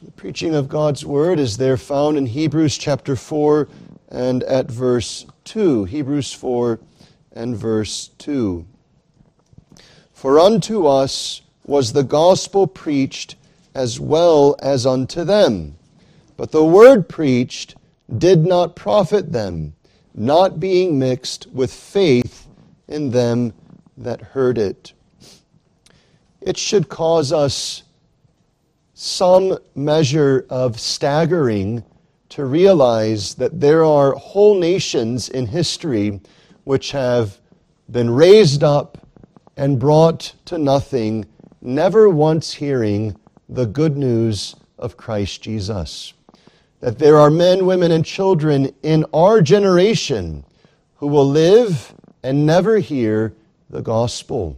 The preaching of God's word is there found in Hebrews chapter 4 and at verse 2. Hebrews 4 and verse 2. For unto us was the gospel preached as well as unto them. But the word preached did not profit them, not being mixed with faith in them that heard it. It should cause us some measure of staggering to realize that there are whole nations in history which have been raised up and brought to nothing, never once hearing the good news of Christ Jesus. That there are men, women, and children in our generation who will live and never hear the gospel.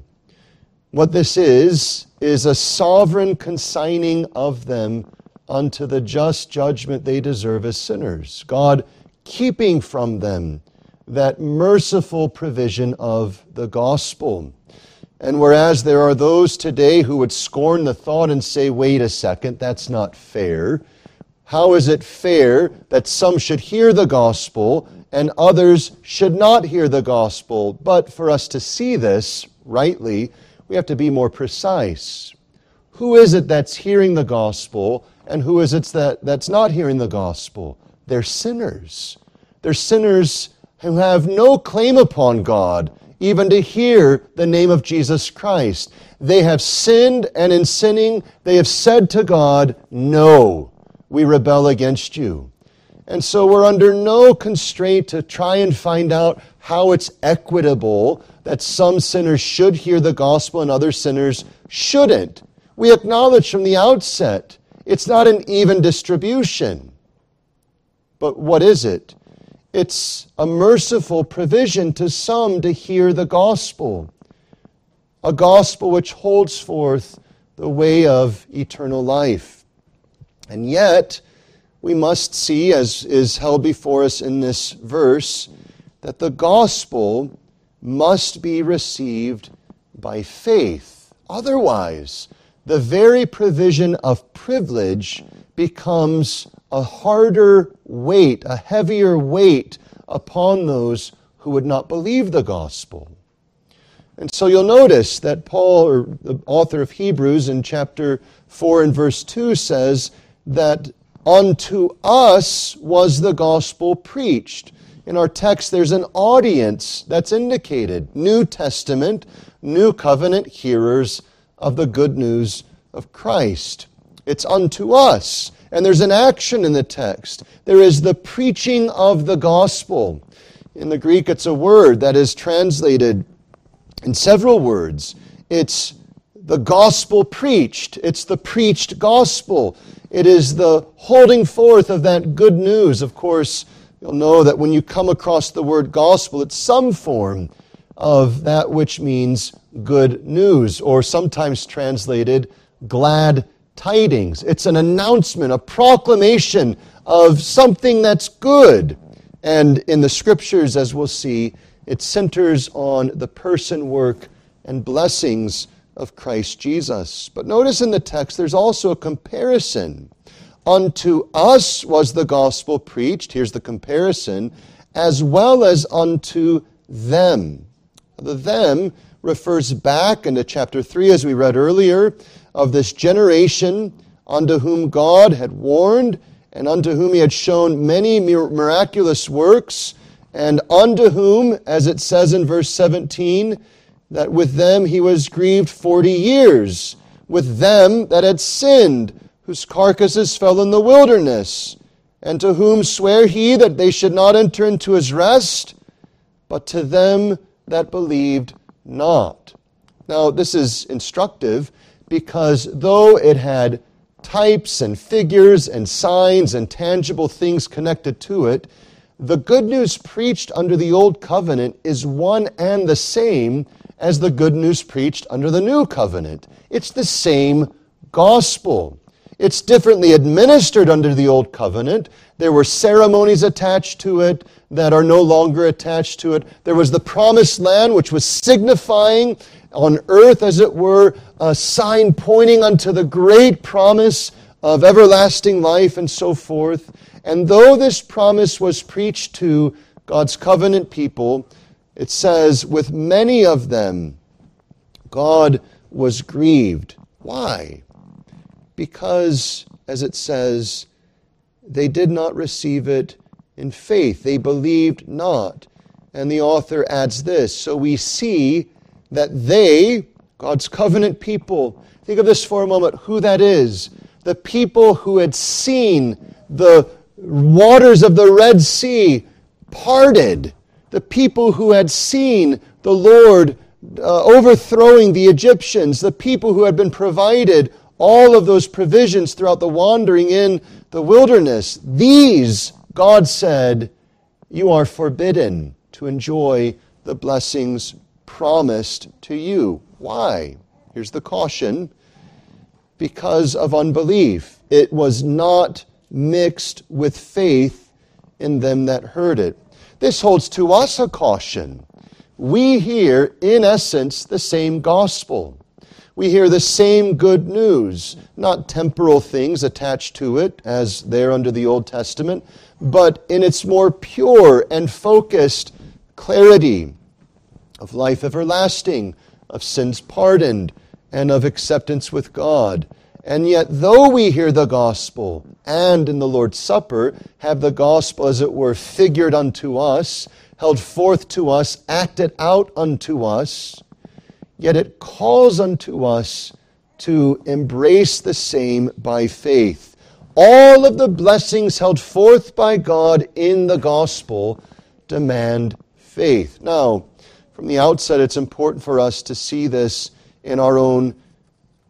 What this is, is a sovereign consigning of them unto the just judgment they deserve as sinners. God keeping from them that merciful provision of the gospel. And whereas there are those today who would scorn the thought and say, wait a second, that's not fair. How is it fair that some should hear the gospel and others should not hear the gospel? But for us to see this rightly, we have to be more precise. Who is it that's hearing the gospel and who is it that, that's not hearing the gospel? They're sinners. They're sinners who have no claim upon God even to hear the name of Jesus Christ. They have sinned, and in sinning, they have said to God, No, we rebel against you. And so we're under no constraint to try and find out how it's equitable that some sinners should hear the gospel and other sinners shouldn't. We acknowledge from the outset it's not an even distribution. But what is it? It's a merciful provision to some to hear the gospel, a gospel which holds forth the way of eternal life. And yet, we must see, as is held before us in this verse, that the gospel must be received by faith. Otherwise, the very provision of privilege becomes a harder weight, a heavier weight upon those who would not believe the gospel. And so you'll notice that Paul, or the author of Hebrews, in chapter 4 and verse 2 says that unto us was the gospel preached. In our text, there's an audience that's indicated New Testament, New Covenant hearers of the good news of Christ. It's unto us. And there's an action in the text. There is the preaching of the gospel. In the Greek, it's a word that is translated in several words. It's the gospel preached, it's the preached gospel. It is the holding forth of that good news. Of course, you'll know that when you come across the word gospel, it's some form of that which means good news, or sometimes translated glad tidings. It's an announcement, a proclamation of something that's good. And in the scriptures, as we'll see, it centers on the person, work, and blessings of Christ Jesus. But notice in the text, there's also a comparison. Unto us was the gospel preached, here's the comparison, as well as unto them. The them refers back into chapter 3, as we read earlier, of this generation unto whom God had warned and unto whom he had shown many miraculous works, and unto whom, as it says in verse 17, that with them he was grieved forty years, with them that had sinned, whose carcasses fell in the wilderness, and to whom sware he that they should not enter into his rest, but to them that believed not. Now, this is instructive because though it had types and figures and signs and tangible things connected to it, the good news preached under the Old Covenant is one and the same as the good news preached under the New Covenant. It's the same gospel. It's differently administered under the Old Covenant. There were ceremonies attached to it that are no longer attached to it. There was the promised land, which was signifying on earth, as it were, a sign pointing unto the great promise of everlasting life and so forth. And though this promise was preached to God's covenant people, it says, with many of them, God was grieved. Why? Because, as it says, they did not receive it in faith. They believed not. And the author adds this So we see that they, God's covenant people, think of this for a moment who that is. The people who had seen the waters of the Red Sea parted, the people who had seen the Lord uh, overthrowing the Egyptians, the people who had been provided all of those provisions throughout the wandering in the wilderness. These, God said, you are forbidden to enjoy the blessings promised to you. Why? Here's the caution because of unbelief. It was not mixed with faith in them that heard it. This holds to us a caution. We hear, in essence, the same gospel. We hear the same good news, not temporal things attached to it, as there under the Old Testament, but in its more pure and focused clarity of life everlasting, of sins pardoned, and of acceptance with God. And yet, though we hear the gospel and in the Lord's Supper have the gospel, as it were, figured unto us, held forth to us, acted out unto us, yet it calls unto us to embrace the same by faith. All of the blessings held forth by God in the gospel demand faith. Now, from the outset, it's important for us to see this in our own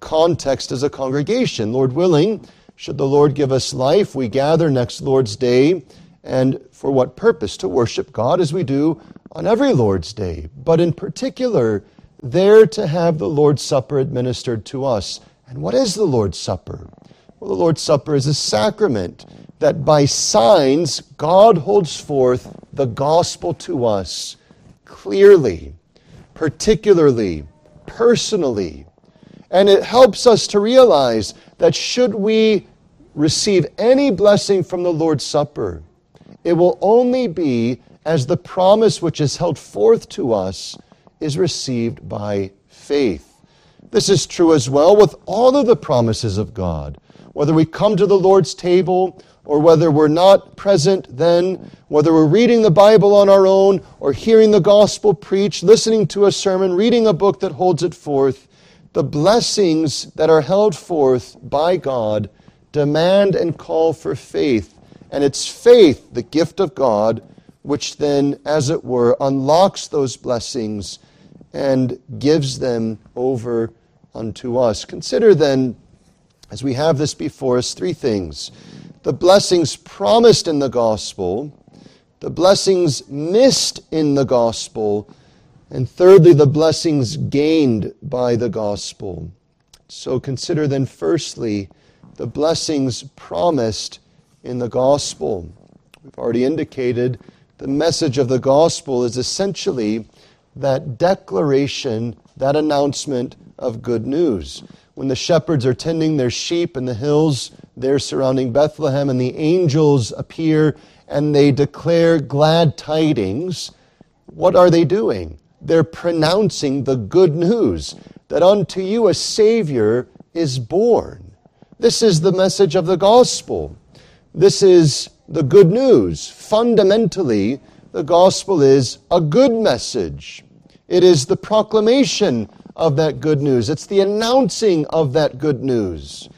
context as a congregation. Lord willing, should the Lord give us life, we gather next Lord's Day. And for what purpose? To worship God as we do on every Lord's Day. But in particular, there to have the Lord's Supper administered to us. And what is the Lord's Supper? Well, the Lord's Supper is a sacrament that by signs God holds forth the gospel to us clearly, particularly, personally. And it helps us to realize that should we receive any blessing from the Lord's Supper, it will only be as the promise which is held forth to us is received by faith. This is true as well with all of the promises of God. Whether we come to the Lord's table or whether we're not present then, whether we're reading the Bible on our own or hearing the gospel preached, listening to a sermon, reading a book that holds it forth, the blessings that are held forth by God demand and call for faith. And it's faith, the gift of God, which then, as it were, unlocks those blessings and gives them over unto us. Consider then, as we have this before us, three things the blessings promised in the gospel, the blessings missed in the gospel, and thirdly, the blessings gained by the gospel. So consider then, firstly, the blessings promised in the gospel. We've already indicated the message of the gospel is essentially that declaration, that announcement of good news. When the shepherds are tending their sheep in the hills there surrounding Bethlehem, and the angels appear and they declare glad tidings, what are they doing? They're pronouncing the good news that unto you a Savior is born. This is the message of the gospel. This is the good news. Fundamentally, the gospel is a good message. It is the proclamation of that good news. It's the announcing of that good news.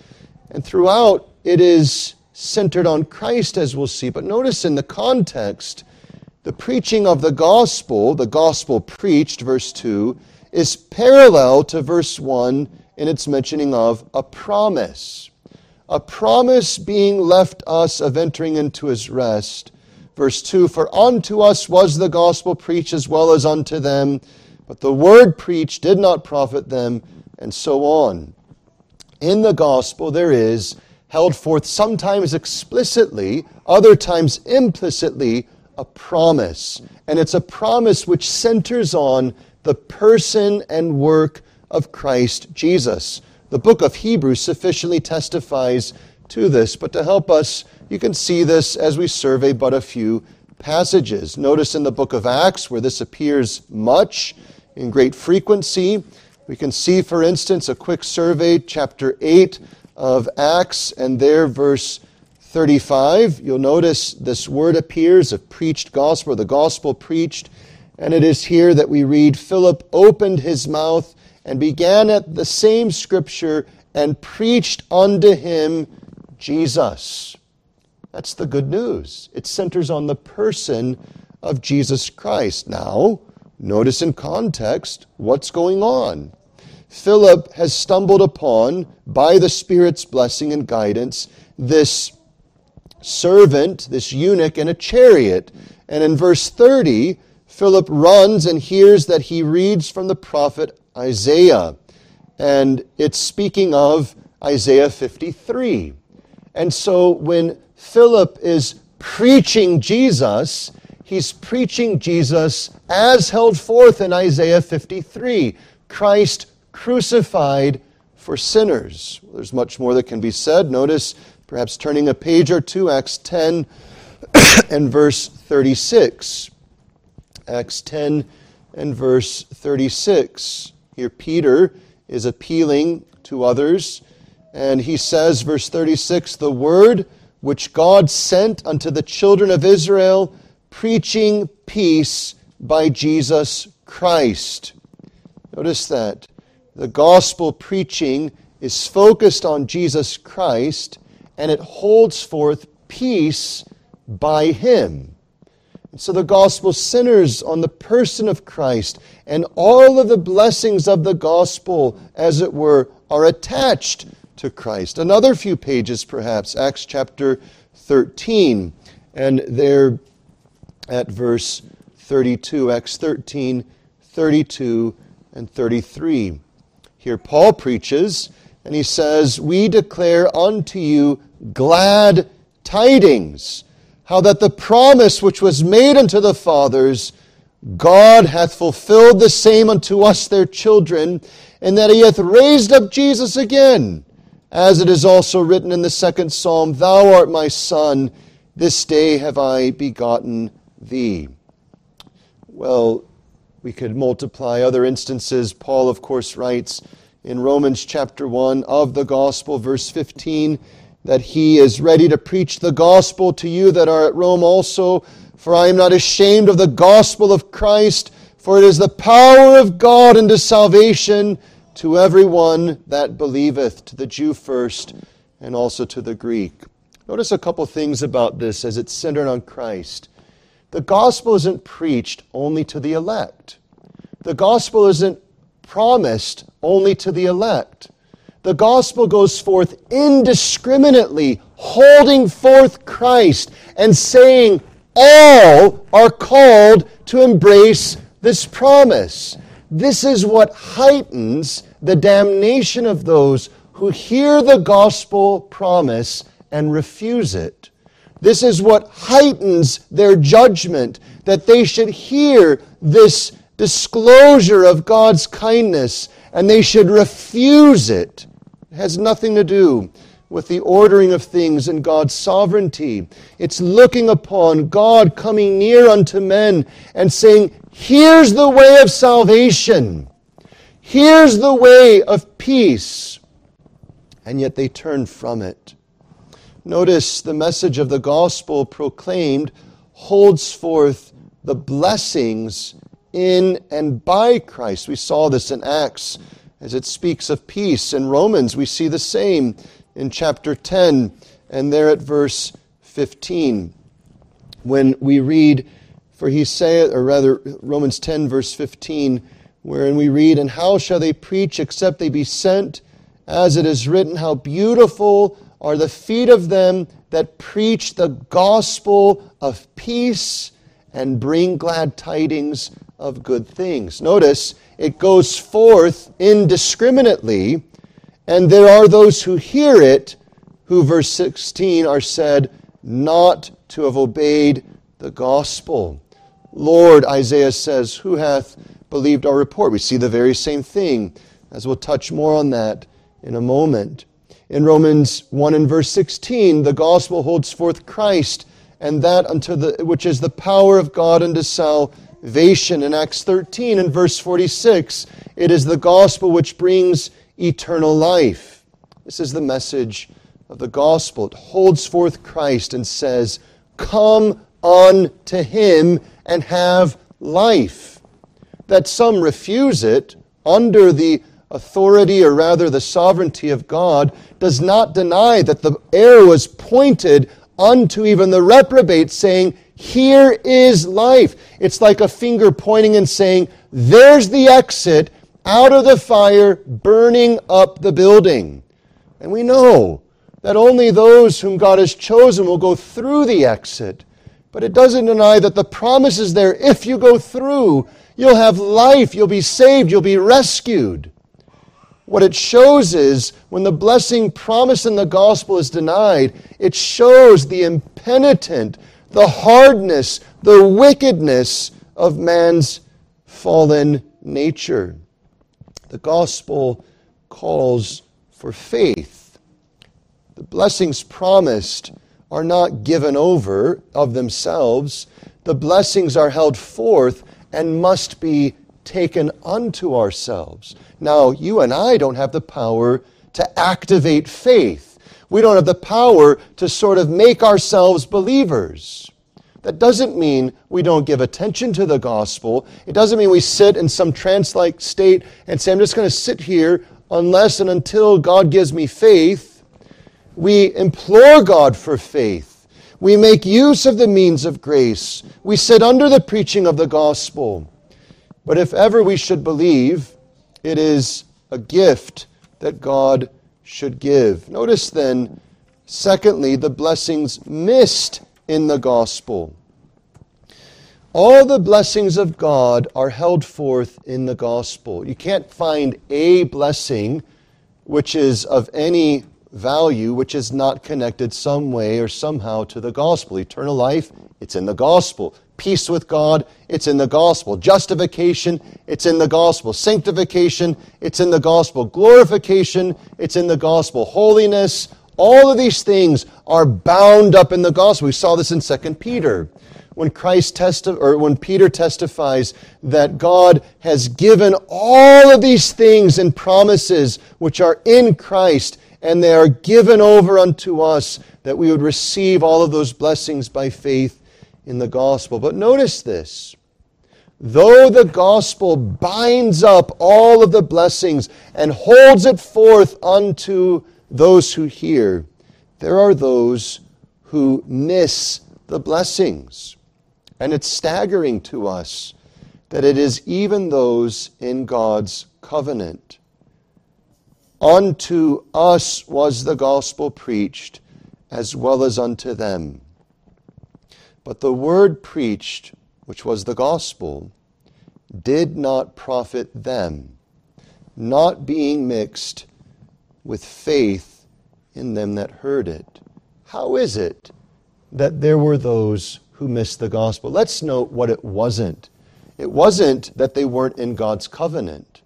And throughout, it is centered on Christ, as we'll see. But notice in the context, the preaching of the gospel, the gospel preached, verse 2, is parallel to verse 1 in its mentioning of a promise. A promise being left us of entering into his rest. Verse 2 For unto us was the gospel preached as well as unto them. But the word preached did not profit them, and so on. In the gospel, there is held forth sometimes explicitly, other times implicitly, a promise. And it's a promise which centers on the person and work of Christ Jesus. The book of Hebrews sufficiently testifies to this. But to help us, you can see this as we survey but a few passages. Notice in the book of Acts where this appears much in great frequency. We can see, for instance, a quick survey, chapter 8 of Acts, and there, verse 35. You'll notice this word appears of preached gospel, or the gospel preached. And it is here that we read Philip opened his mouth and began at the same scripture and preached unto him Jesus. That's the good news. It centers on the person of Jesus Christ. Now, notice in context what's going on. Philip has stumbled upon, by the Spirit's blessing and guidance, this servant, this eunuch, in a chariot. And in verse 30, Philip runs and hears that he reads from the prophet Isaiah. And it's speaking of Isaiah 53. And so when Philip is preaching Jesus, he's preaching Jesus as held forth in Isaiah 53 Christ crucified for sinners. There's much more that can be said. Notice, perhaps turning a page or two, Acts 10 and verse 36. Acts 10 and verse 36. Here, Peter is appealing to others, and he says, verse 36, the word which God sent unto the children of Israel, preaching peace by Jesus Christ. Notice that. The gospel preaching is focused on Jesus Christ, and it holds forth peace by Him. And so the gospel centers on the person of Christ, and all of the blessings of the gospel, as it were, are attached to Christ. Another few pages, perhaps, Acts chapter 13, and there at verse 32, Acts 13, 32, and 33. Here Paul preaches, and he says, We declare unto you glad tidings how that the promise which was made unto the fathers, God hath fulfilled the same unto us their children, and that he hath raised up Jesus again, as it is also written in the second psalm, Thou art my son, this day have I begotten thee. Well, we could multiply other instances. Paul, of course, writes in Romans chapter 1 of the gospel, verse 15 that he is ready to preach the gospel to you that are at Rome also. For I am not ashamed of the gospel of Christ, for it is the power of God unto salvation to everyone that believeth, to the Jew first, and also to the Greek. Notice a couple things about this as it's centered on Christ. The gospel isn't preached only to the elect. The gospel isn't promised only to the elect the gospel goes forth indiscriminately, holding forth Christ and saying, all are called to embrace this promise. This is what heightens the damnation of those who hear the gospel promise and refuse it. This is what heightens their judgment that they should hear this disclosure of God's kindness and they should refuse it. It has nothing to do with the ordering of things and God's sovereignty. It's looking upon God coming near unto men and saying, Here's the way of salvation. Here's the way of peace. And yet they turn from it. Notice the message of the gospel proclaimed holds forth the blessings in and by Christ. We saw this in Acts as it speaks of peace. In Romans, we see the same in chapter 10 and there at verse 15. When we read, for he saith, or rather, Romans 10, verse 15, wherein we read, And how shall they preach except they be sent? As it is written, How beautiful are the feet of them that preach the gospel of peace and bring glad tidings of good things. Notice, it goes forth indiscriminately, and there are those who hear it who, verse 16, are said not to have obeyed the gospel. Lord, Isaiah says, who hath believed our report? We see the very same thing, as we'll touch more on that in a moment. In Romans 1 and verse 16, the gospel holds forth Christ, and that unto the which is the power of God unto salvation. In Acts 13 and verse 46, it is the gospel which brings eternal life. This is the message of the gospel. It holds forth Christ and says, Come unto him and have life. That some refuse it under the authority, or rather the sovereignty of God, does not deny that the arrow was pointed unto even the reprobate, saying, Here is life. It's like a finger pointing and saying, There's the exit out of the fire, burning up the building. And we know that only those whom God has chosen will go through the exit. But it doesn't deny that the promise is there. If you go through, you'll have life, you'll be saved, you'll be rescued. What it shows is when the blessing promised in the gospel is denied, it shows the impenitent, the hardness, the wickedness of man's fallen nature. The gospel calls for faith. The blessings promised are not given over of themselves. The blessings are held forth and must be taken unto ourselves. Now, you and I don't have the power to activate faith. We don't have the power to sort of make ourselves believers. That doesn't mean we don't give attention to the gospel. It doesn't mean we sit in some trance like state and say, I'm just going to sit here unless and until God gives me faith. We implore God for faith. We make use of the means of grace. We sit under the preaching of the gospel. But if ever we should believe, it is a gift that God should give. Notice then, secondly, the blessings missed in the gospel. All the blessings of God are held forth in the gospel. You can't find a blessing which is of any value which is not connected some way or somehow to the gospel. Eternal life, it's in the gospel. Peace with God, it's in the gospel. Justification, it's in the gospel. Sanctification, it's in the gospel. Glorification, it's in the gospel. Holiness, all of these things are bound up in the gospel. We saw this in 2 Peter. When Christ testi- or when Peter testifies that God has given all of these things and promises which are in Christ, and they are given over unto us that we would receive all of those blessings by faith in the gospel. But notice this. Though the gospel binds up all of the blessings and holds it forth unto those who hear, there are those who miss the blessings. And it's staggering to us that it is even those in God's covenant. Unto us was the gospel preached, as well as unto them. But the word preached, which was the gospel, did not profit them, not being mixed with faith in them that heard it. How is it that there were those who missed the gospel? Let's note what it wasn't. It wasn't that they weren't in God's covenant.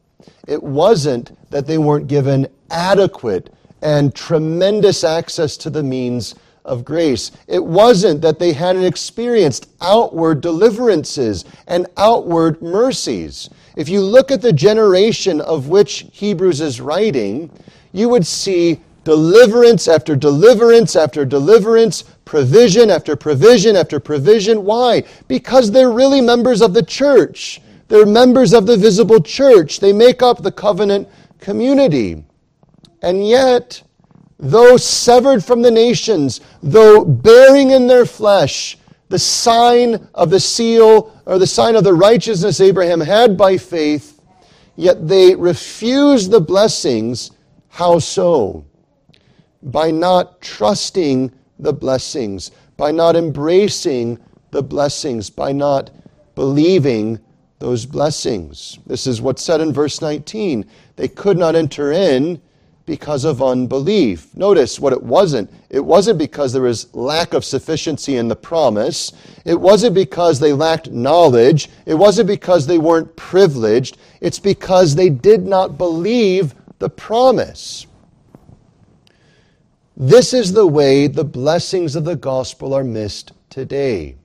It wasn't that they weren't given adequate and tremendous access to the means of grace. It wasn't that they hadn't experienced outward deliverances and outward mercies. If you look at the generation of which Hebrews is writing, you would see deliverance after deliverance after deliverance, provision after provision after provision. Why? Because they're really members of the church. They're members of the visible church. They make up the covenant community. And yet, though severed from the nations, though bearing in their flesh the sign of the seal or the sign of the righteousness Abraham had by faith, yet they refused the blessings. How so? By not trusting the blessings, by not embracing the blessings, by not believing those blessings. This is what's said in verse 19. They could not enter in because of unbelief. Notice what it wasn't. It wasn't because there was lack of sufficiency in the promise. It wasn't because they lacked knowledge. It wasn't because they weren't privileged. It's because they did not believe the promise. This is the way the blessings of the gospel are missed today.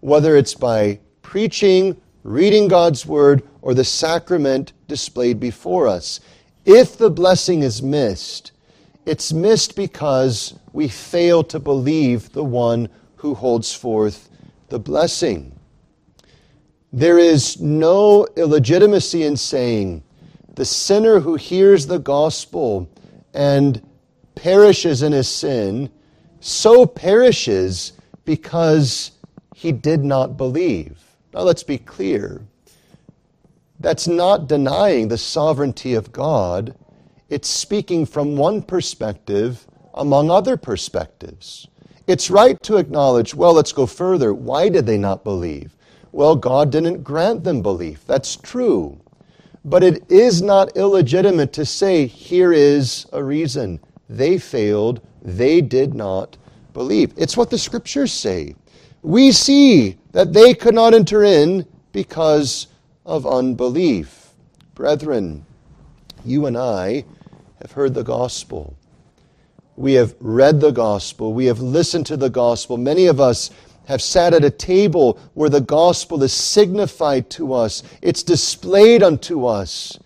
Whether it's by preaching, reading God's word, or the sacrament displayed before us. If the blessing is missed, it's missed because we fail to believe the one who holds forth the blessing. There is no illegitimacy in saying the sinner who hears the gospel and perishes in his sin so perishes because he did not believe. Now let's be clear. That's not denying the sovereignty of God. It's speaking from one perspective among other perspectives. It's right to acknowledge, well, let's go further. Why did they not believe? Well, God didn't grant them belief. That's true. But it is not illegitimate to say, here is a reason. They failed, they did not believe. It's what the scriptures say. We see that they could not enter in because of unbelief. Brethren, you and I have heard the gospel. We have read the gospel. We have listened to the gospel. Many of us have sat at a table where the gospel is signified to us, it's displayed unto us.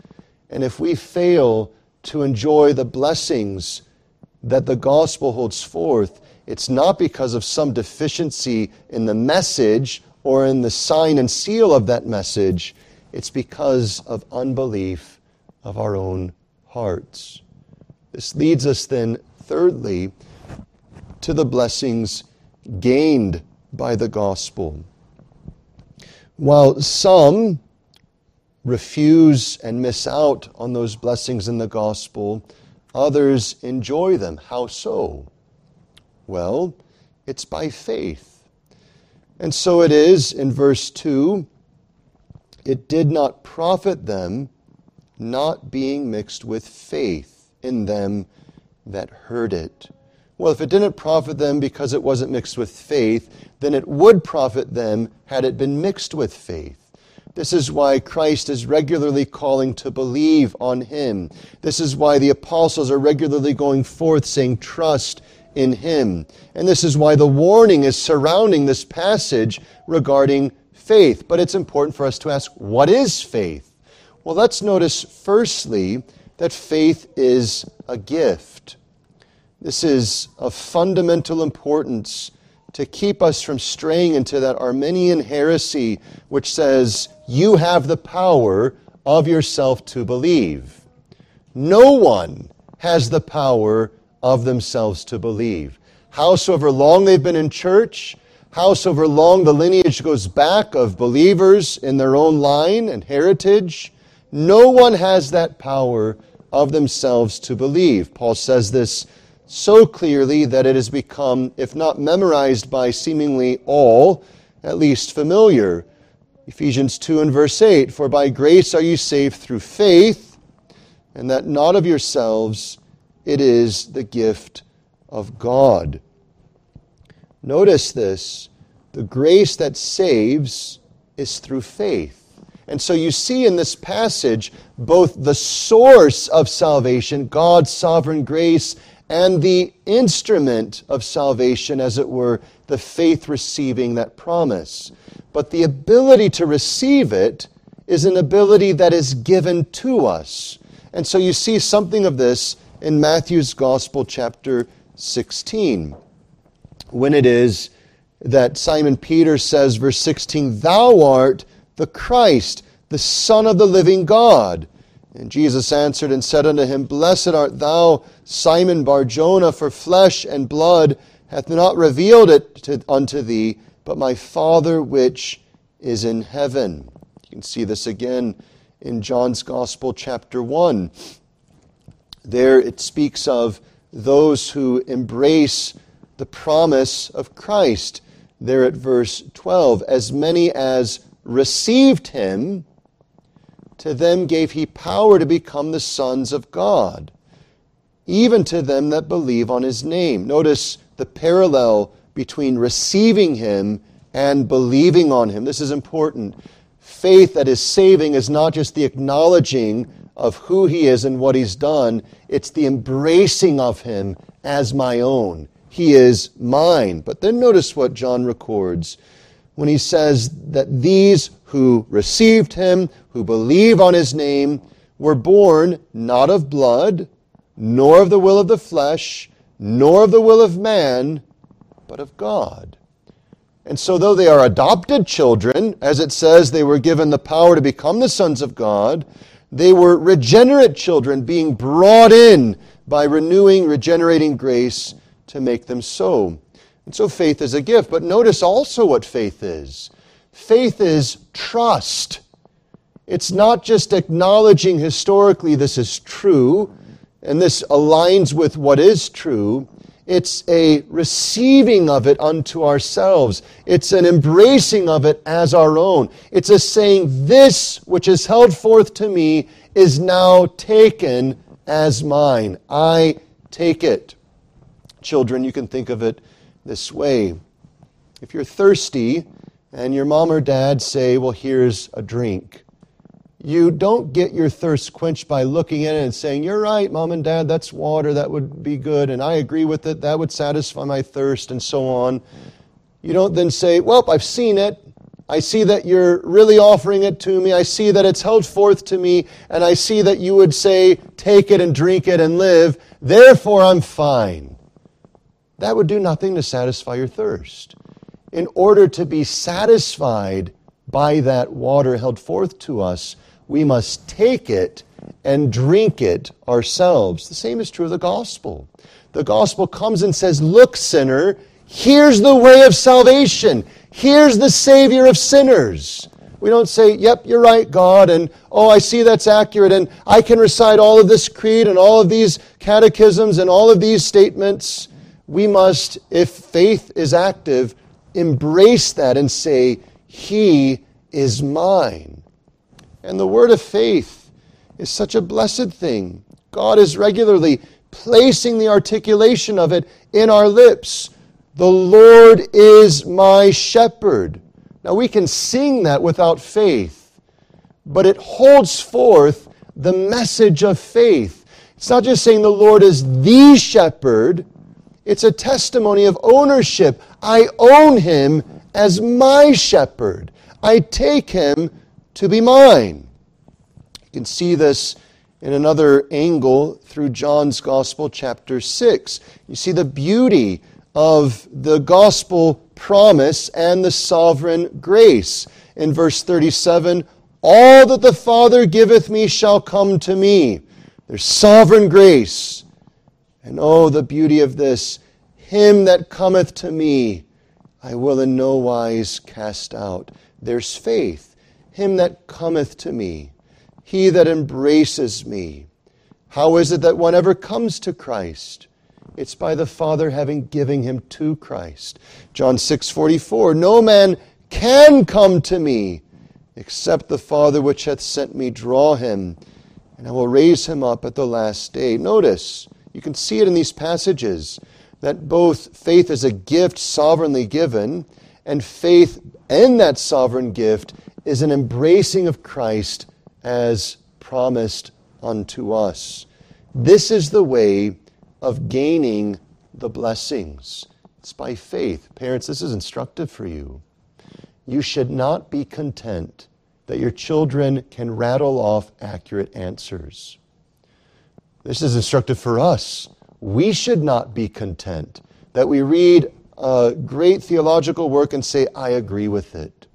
And if we fail to enjoy the blessings that the gospel holds forth, it's not because of some deficiency in the message or in the sign and seal of that message. It's because of unbelief of our own hearts. This leads us then, thirdly, to the blessings gained by the gospel. While some refuse and miss out on those blessings in the gospel, others enjoy them. How so? Well, it's by faith. And so it is in verse 2 it did not profit them, not being mixed with faith in them that heard it. Well, if it didn't profit them because it wasn't mixed with faith, then it would profit them had it been mixed with faith. This is why Christ is regularly calling to believe on him. This is why the apostles are regularly going forth saying, Trust in him. And this is why the warning is surrounding this passage regarding faith. But it's important for us to ask, what is faith? Well, let's notice firstly that faith is a gift. This is of fundamental importance to keep us from straying into that Arminian heresy which says, you have the power of yourself to believe. No one has the power of themselves to believe. Howsoever long they've been in church, howsoever long the lineage goes back of believers in their own line and heritage, no one has that power of themselves to believe. Paul says this so clearly that it has become, if not memorized by seemingly all, at least familiar. Ephesians 2 and verse 8 For by grace are you saved through faith, and that not of yourselves. It is the gift of God. Notice this the grace that saves is through faith. And so you see in this passage both the source of salvation, God's sovereign grace, and the instrument of salvation, as it were, the faith receiving that promise. But the ability to receive it is an ability that is given to us. And so you see something of this in Matthew's Gospel, chapter 16, when it is that Simon Peter says, verse 16, Thou art the Christ, the Son of the living God. And Jesus answered and said unto him, Blessed art thou, Simon Barjona, for flesh and blood hath not revealed it to, unto thee, but my Father which is in heaven. You can see this again in John's Gospel, chapter 1. There it speaks of those who embrace the promise of Christ. There at verse 12, as many as received him, to them gave he power to become the sons of God, even to them that believe on his name. Notice the parallel between receiving him and believing on him. This is important. Faith that is saving is not just the acknowledging of who he is and what he's done, it's the embracing of him as my own. He is mine. But then notice what John records when he says that these who received him, who believe on his name, were born not of blood, nor of the will of the flesh, nor of the will of man, but of God. And so, though they are adopted children, as it says, they were given the power to become the sons of God, they were regenerate children being brought in by renewing, regenerating grace to make them so. And so, faith is a gift. But notice also what faith is faith is trust. It's not just acknowledging historically this is true, and this aligns with what is true. It's a receiving of it unto ourselves. It's an embracing of it as our own. It's a saying, This which is held forth to me is now taken as mine. I take it. Children, you can think of it this way. If you're thirsty and your mom or dad say, Well, here's a drink, you don't get your thirst quenched by looking at it and saying, You're right, mom and dad, that's water, that would be good, and I agree with it, that would satisfy my thirst, and so on. You don't then say, Well, I've seen it. I see that you're really offering it to me. I see that it's held forth to me, and I see that you would say, Take it and drink it and live. Therefore, I'm fine. That would do nothing to satisfy your thirst. In order to be satisfied by that water held forth to us, we must take it and drink it ourselves. The same is true of the gospel. The gospel comes and says, Look, sinner, here's the way of salvation. Here's the Savior of sinners. We don't say, Yep, you're right, God, and oh, I see that's accurate, and I can recite all of this creed and all of these catechisms and all of these statements. We must, if faith is active, embrace that and say, He is mine. And the word of faith is such a blessed thing. God is regularly placing the articulation of it in our lips. The Lord is my shepherd. Now we can sing that without faith, but it holds forth the message of faith. It's not just saying the Lord is the shepherd, it's a testimony of ownership. I own him as my shepherd. I take him to be mine. You can see this in another angle through John's Gospel, chapter 6. You see the beauty of the gospel promise and the sovereign grace. In verse 37, all that the Father giveth me shall come to me. There's sovereign grace. And oh, the beauty of this Him that cometh to me, I will in no wise cast out. There's faith him that cometh to me, he that embraces me. How is it that one ever comes to Christ? It's by the Father having given him to Christ. John 6 44, no man can come to me except the Father which hath sent me draw him, and I will raise him up at the last day. Notice, you can see it in these passages that both faith is a gift sovereignly given, and faith and that sovereign gift is an embracing of Christ as promised unto us. This is the way of gaining the blessings. It's by faith. Parents, this is instructive for you. You should not be content that your children can rattle off accurate answers. This is instructive for us. We should not be content that we read a great theological work and say, I agree with it.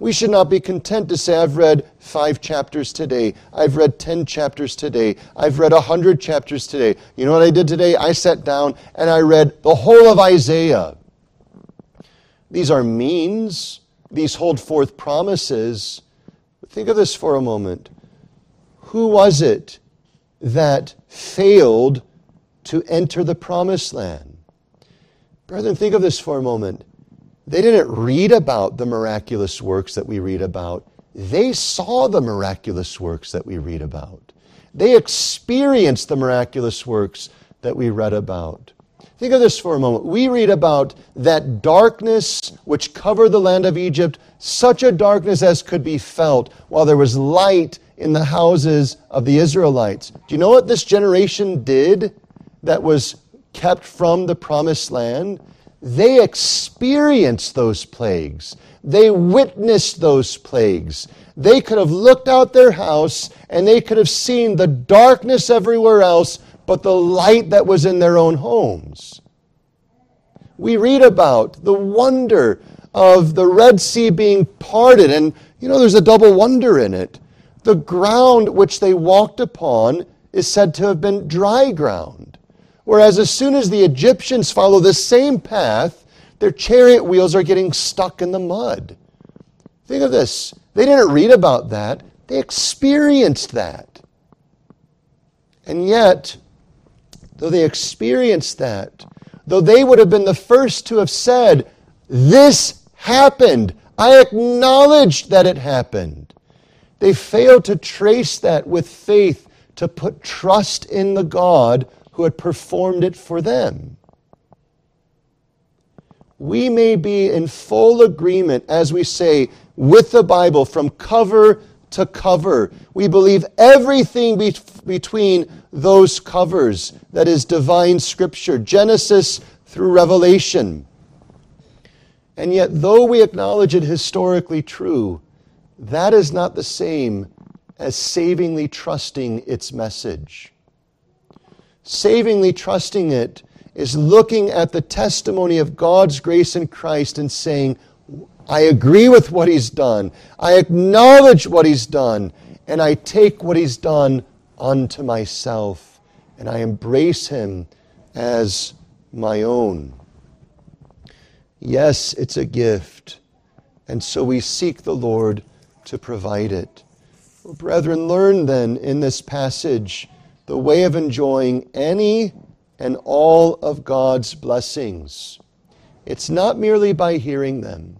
We should not be content to say, I've read five chapters today. I've read 10 chapters today. I've read 100 chapters today. You know what I did today? I sat down and I read the whole of Isaiah. These are means, these hold forth promises. Think of this for a moment. Who was it that failed to enter the promised land? Brethren, think of this for a moment. They didn't read about the miraculous works that we read about. They saw the miraculous works that we read about. They experienced the miraculous works that we read about. Think of this for a moment. We read about that darkness which covered the land of Egypt, such a darkness as could be felt, while there was light in the houses of the Israelites. Do you know what this generation did that was kept from the promised land, they experienced those plagues. They witnessed those plagues. They could have looked out their house and they could have seen the darkness everywhere else, but the light that was in their own homes. We read about the wonder of the Red Sea being parted, and you know, there's a double wonder in it. The ground which they walked upon is said to have been dry ground. Whereas as soon as the Egyptians follow the same path, their chariot wheels are getting stuck in the mud. Think of this. They didn't read about that, they experienced that. And yet, though they experienced that, though they would have been the first to have said, This happened, I acknowledged that it happened. They failed to trace that with faith, to put trust in the God who had performed it for them. We may be in full agreement, as we say, with the Bible from cover to cover. We believe everything be- between those covers that is divine scripture, Genesis through Revelation. And yet, though we acknowledge it historically true, that is not the same as savingly trusting its message. Savingly trusting it is looking at the testimony of God's grace in Christ and saying, I agree with what he's done. I acknowledge what he's done. And I take what he's done unto myself. And I embrace him as my own. Yes, it's a gift. And so we seek the Lord to provide it. Well, brethren, learn then in this passage the way of enjoying any and all of God's blessings. It's not merely by hearing them,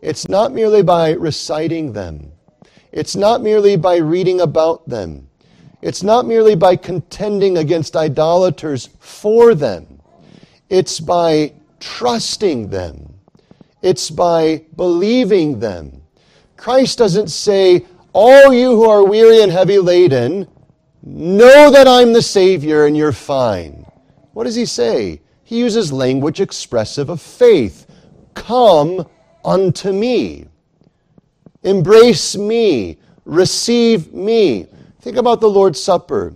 it's not merely by reciting them, it's not merely by reading about them, it's not merely by contending against idolaters for them, it's by trusting them. It's by believing them. Christ doesn't say, All you who are weary and heavy laden, know that I'm the Savior and you're fine. What does he say? He uses language expressive of faith. Come unto me. Embrace me. Receive me. Think about the Lord's Supper.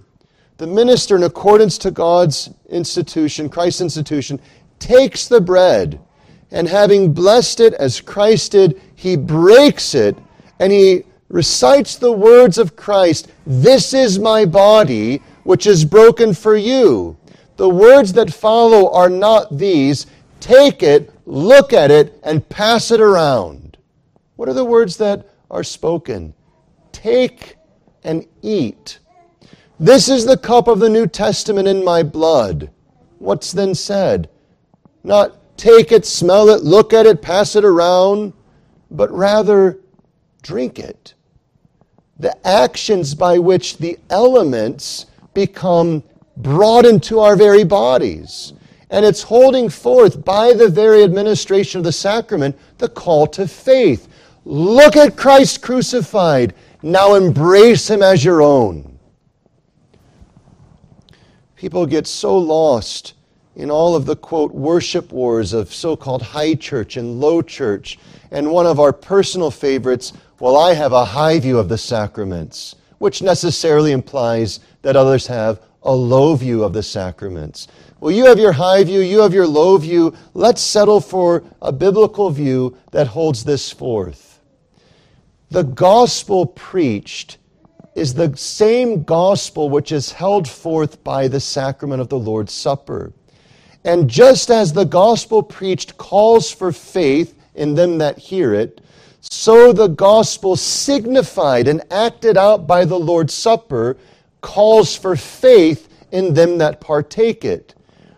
The minister, in accordance to God's institution, Christ's institution, takes the bread, and having blessed it as Christ did, he breaks it and he recites the words of Christ This is my body, which is broken for you. The words that follow are not these take it, look at it, and pass it around. What are the words that are spoken? Take and eat. This is the cup of the New Testament in my blood. What's then said? Not take it, smell it, look at it, pass it around, but rather drink it. The actions by which the elements become brought into our very bodies. And it's holding forth by the very administration of the sacrament the call to faith. Look at Christ crucified. Now embrace him as your own. People get so lost in all of the quote worship wars of so called high church and low church. And one of our personal favorites, well, I have a high view of the sacraments, which necessarily implies that others have a low view of the sacraments. Well, you have your high view, you have your low view. Let's settle for a biblical view that holds this forth. The gospel preached is the same gospel which is held forth by the sacrament of the Lord's Supper. And just as the gospel preached calls for faith in them that hear it, so the gospel signified and acted out by the Lord's Supper calls for faith in them that partake it.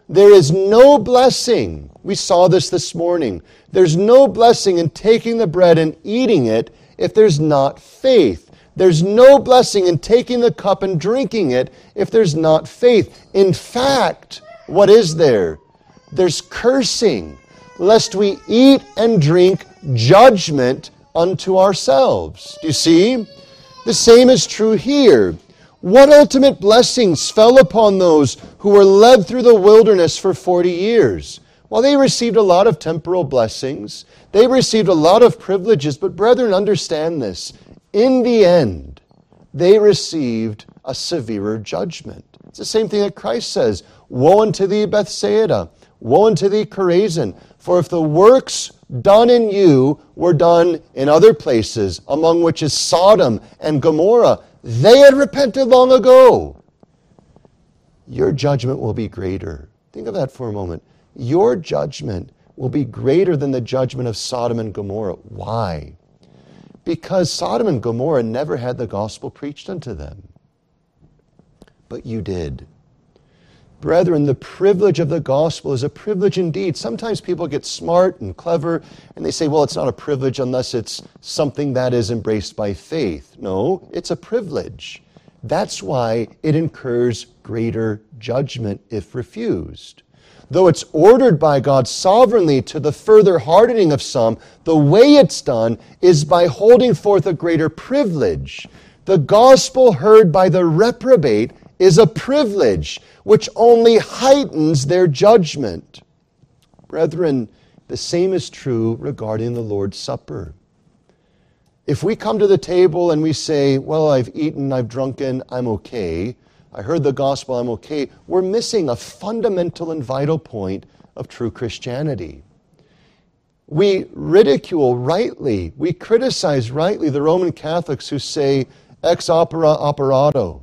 There is no blessing. We saw this this morning. There's no blessing in taking the bread and eating it if there's not faith. There's no blessing in taking the cup and drinking it if there's not faith. In fact, what is there? There's cursing, lest we eat and drink judgment unto ourselves. Do you see? The same is true here. What ultimate blessings fell upon those who were led through the wilderness for 40 years? Well, they received a lot of temporal blessings. They received a lot of privileges. But, brethren, understand this. In the end, they received a severer judgment. It's the same thing that Christ says Woe unto thee, Bethsaida! Woe unto thee, Chorazin! For if the works done in you were done in other places, among which is Sodom and Gomorrah, they had repented long ago. Your judgment will be greater. Think of that for a moment. Your judgment will be greater than the judgment of Sodom and Gomorrah. Why? Because Sodom and Gomorrah never had the gospel preached unto them. But you did. Brethren, the privilege of the gospel is a privilege indeed. Sometimes people get smart and clever and they say, well, it's not a privilege unless it's something that is embraced by faith. No, it's a privilege. That's why it incurs greater judgment if refused. Though it's ordered by God sovereignly to the further hardening of some, the way it's done is by holding forth a greater privilege. The gospel heard by the reprobate is a privilege which only heightens their judgment. Brethren, the same is true regarding the Lord's Supper. If we come to the table and we say, Well, I've eaten, I've drunken, I'm okay, I heard the gospel, I'm okay, we're missing a fundamental and vital point of true Christianity. We ridicule rightly, we criticize rightly the Roman Catholics who say, ex opere operato,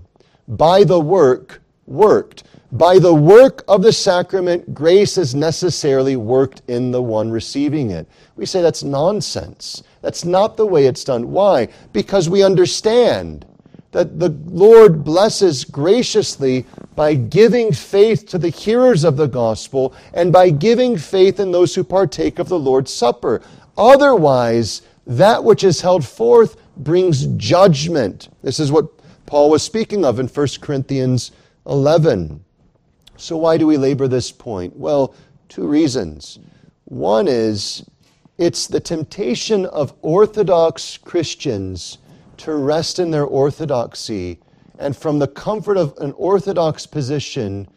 by the work worked. By the work of the sacrament, grace is necessarily worked in the one receiving it. We say that's nonsense. That's not the way it's done. Why? Because we understand that the Lord blesses graciously by giving faith to the hearers of the gospel and by giving faith in those who partake of the Lord's Supper. Otherwise, that which is held forth brings judgment. This is what Paul was speaking of in 1 Corinthians 11. So, why do we labor this point? Well, two reasons. One is it's the temptation of Orthodox Christians to rest in their orthodoxy and from the comfort of an Orthodox position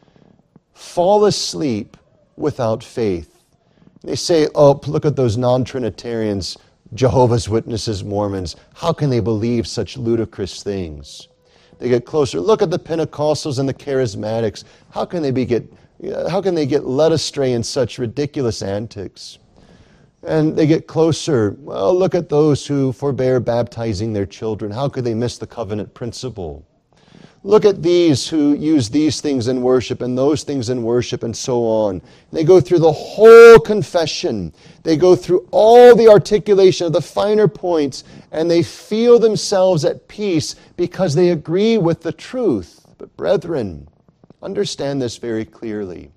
fall asleep without faith. They say, oh, look at those non Trinitarians, Jehovah's Witnesses, Mormons. How can they believe such ludicrous things? They get closer. Look at the Pentecostals and the charismatics. How can they be get how can they get led astray in such ridiculous antics? And they get closer. Well, look at those who forbear baptizing their children. How could they miss the covenant principle? Look at these who use these things in worship and those things in worship and so on. They go through the whole confession. They go through all the articulation of the finer points and they feel themselves at peace because they agree with the truth. But, brethren, understand this very clearly.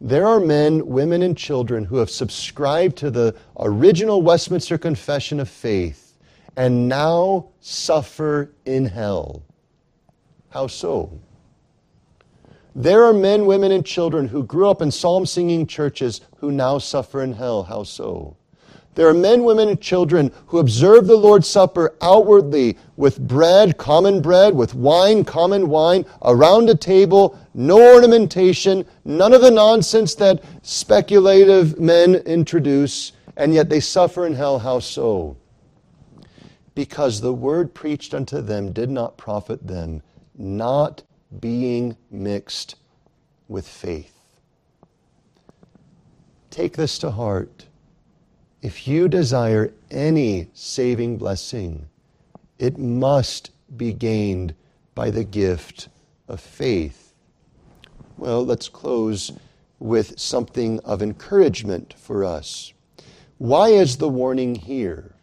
There are men, women, and children who have subscribed to the original Westminster Confession of Faith and now suffer in hell. How so? There are men, women, and children who grew up in psalm singing churches who now suffer in hell. How so? There are men, women, and children who observe the Lord's Supper outwardly with bread, common bread, with wine, common wine, around a table, no ornamentation, none of the nonsense that speculative men introduce, and yet they suffer in hell. How so? Because the word preached unto them did not profit them not being mixed with faith. Take this to heart. If you desire any saving blessing, it must be gained by the gift of faith. Well, let's close with something of encouragement for us. Why is the warning here?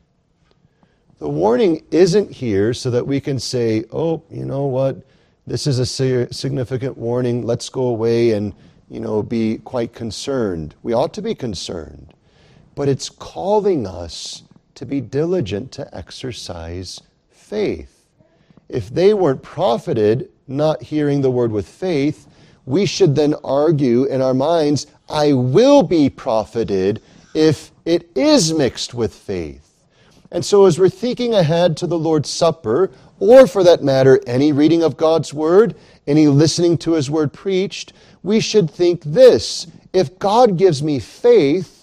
The warning isn't here so that we can say, oh, you know what, this is a significant warning, let's go away and, you know, be quite concerned. We ought to be concerned. But it's calling us to be diligent to exercise faith. If they weren't profited, not hearing the word with faith, we should then argue in our minds, I will be profited if it is mixed with faith. And so, as we're thinking ahead to the Lord's Supper, or for that matter, any reading of God's Word, any listening to His Word preached, we should think this if God gives me faith,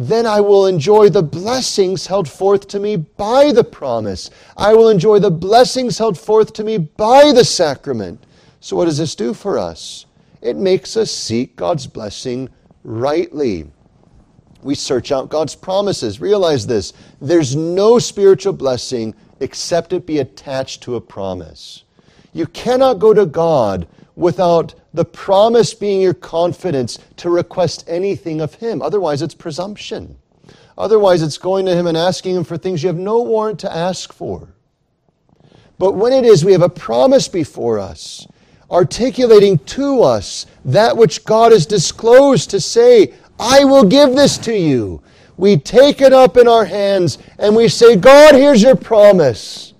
then I will enjoy the blessings held forth to me by the promise. I will enjoy the blessings held forth to me by the sacrament. So, what does this do for us? It makes us seek God's blessing rightly. We search out God's promises. Realize this there's no spiritual blessing except it be attached to a promise. You cannot go to God without the promise being your confidence to request anything of Him. Otherwise, it's presumption. Otherwise, it's going to Him and asking Him for things you have no warrant to ask for. But when it is we have a promise before us, articulating to us that which God has disclosed to say, I will give this to you. We take it up in our hands and we say, God, here's your promise.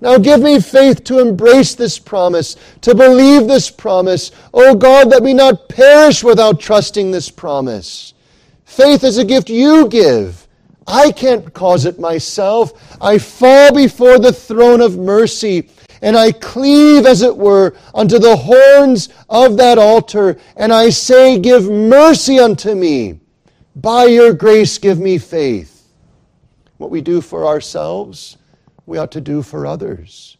Now give me faith to embrace this promise, to believe this promise. Oh God, let me not perish without trusting this promise. Faith is a gift you give. I can't cause it myself. I fall before the throne of mercy and I cleave, as it were, unto the horns of that altar, and I say, Give mercy unto me. By your grace, give me faith. What we do for ourselves, we ought to do for others.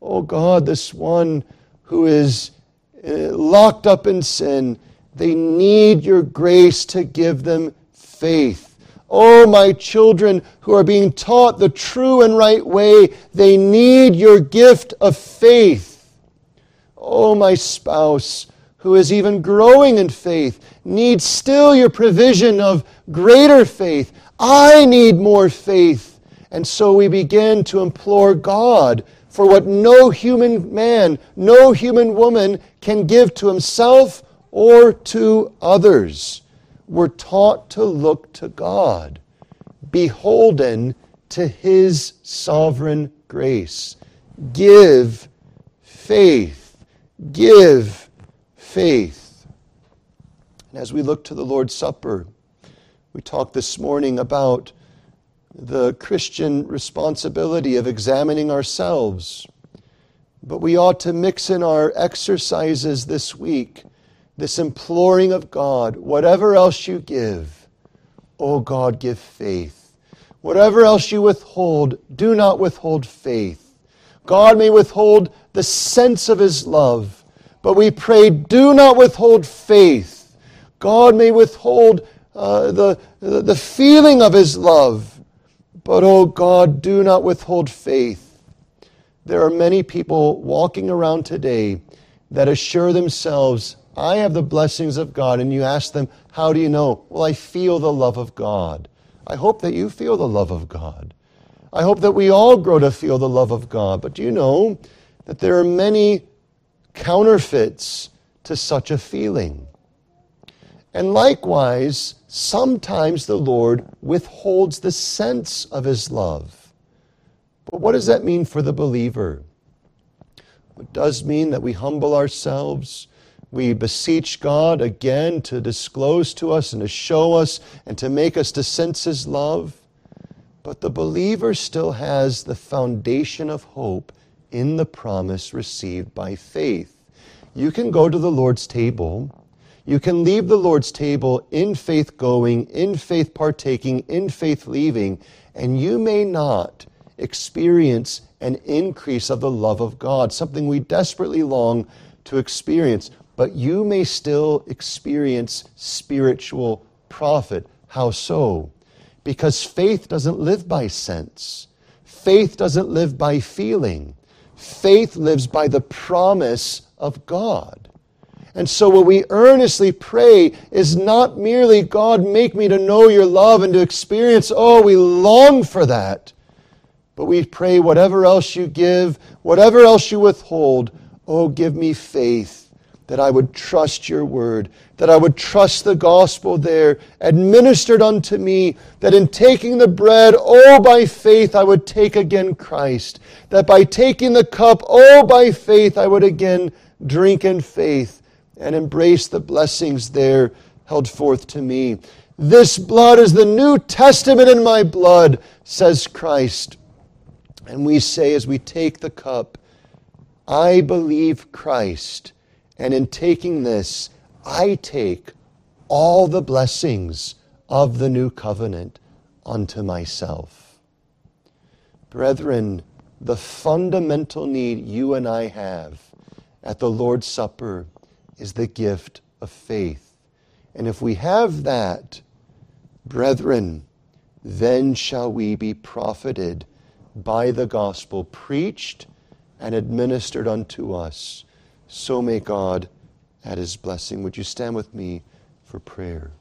Oh God, this one who is uh, locked up in sin, they need your grace to give them faith. Oh, my children who are being taught the true and right way, they need your gift of faith. Oh, my spouse who is even growing in faith needs still your provision of greater faith. I need more faith. And so we begin to implore God for what no human man, no human woman can give to himself or to others. We're taught to look to God, beholden to His sovereign grace. Give faith. Give faith. And as we look to the Lord's Supper, we talked this morning about the Christian responsibility of examining ourselves. But we ought to mix in our exercises this week this imploring of God, whatever else you give, oh God, give faith. Whatever else you withhold, do not withhold faith. God may withhold the sense of His love, but we pray, do not withhold faith. God may withhold uh, the, the feeling of His love, but, oh God, do not withhold faith. There are many people walking around today that assure themselves, I have the blessings of God. And you ask them, How do you know? Well, I feel the love of God. I hope that you feel the love of God. I hope that we all grow to feel the love of God. But do you know that there are many counterfeits to such a feeling? And likewise, sometimes the Lord withholds the sense of his love. But what does that mean for the believer? It does mean that we humble ourselves. We beseech God again to disclose to us and to show us and to make us to sense His love. But the believer still has the foundation of hope in the promise received by faith. You can go to the Lord's table you can leave the Lord's table in faith going, in faith partaking, in faith leaving, and you may not experience an increase of the love of God, something we desperately long to experience. But you may still experience spiritual profit. How so? Because faith doesn't live by sense. Faith doesn't live by feeling. Faith lives by the promise of God. And so, what we earnestly pray is not merely, God, make me to know your love and to experience, oh, we long for that. But we pray, whatever else you give, whatever else you withhold, oh, give me faith that I would trust your word, that I would trust the gospel there administered unto me, that in taking the bread, oh, by faith I would take again Christ, that by taking the cup, oh, by faith I would again drink in faith and embrace the blessings there held forth to me. This blood is the New Testament in my blood, says Christ. And we say, as we take the cup, I believe Christ, and in taking this, I take all the blessings of the new covenant unto myself. Brethren, the fundamental need you and I have at the Lord's Supper is the gift of faith. And if we have that, brethren, then shall we be profited by the gospel preached and administered unto us. So may God add his blessing. Would you stand with me for prayer?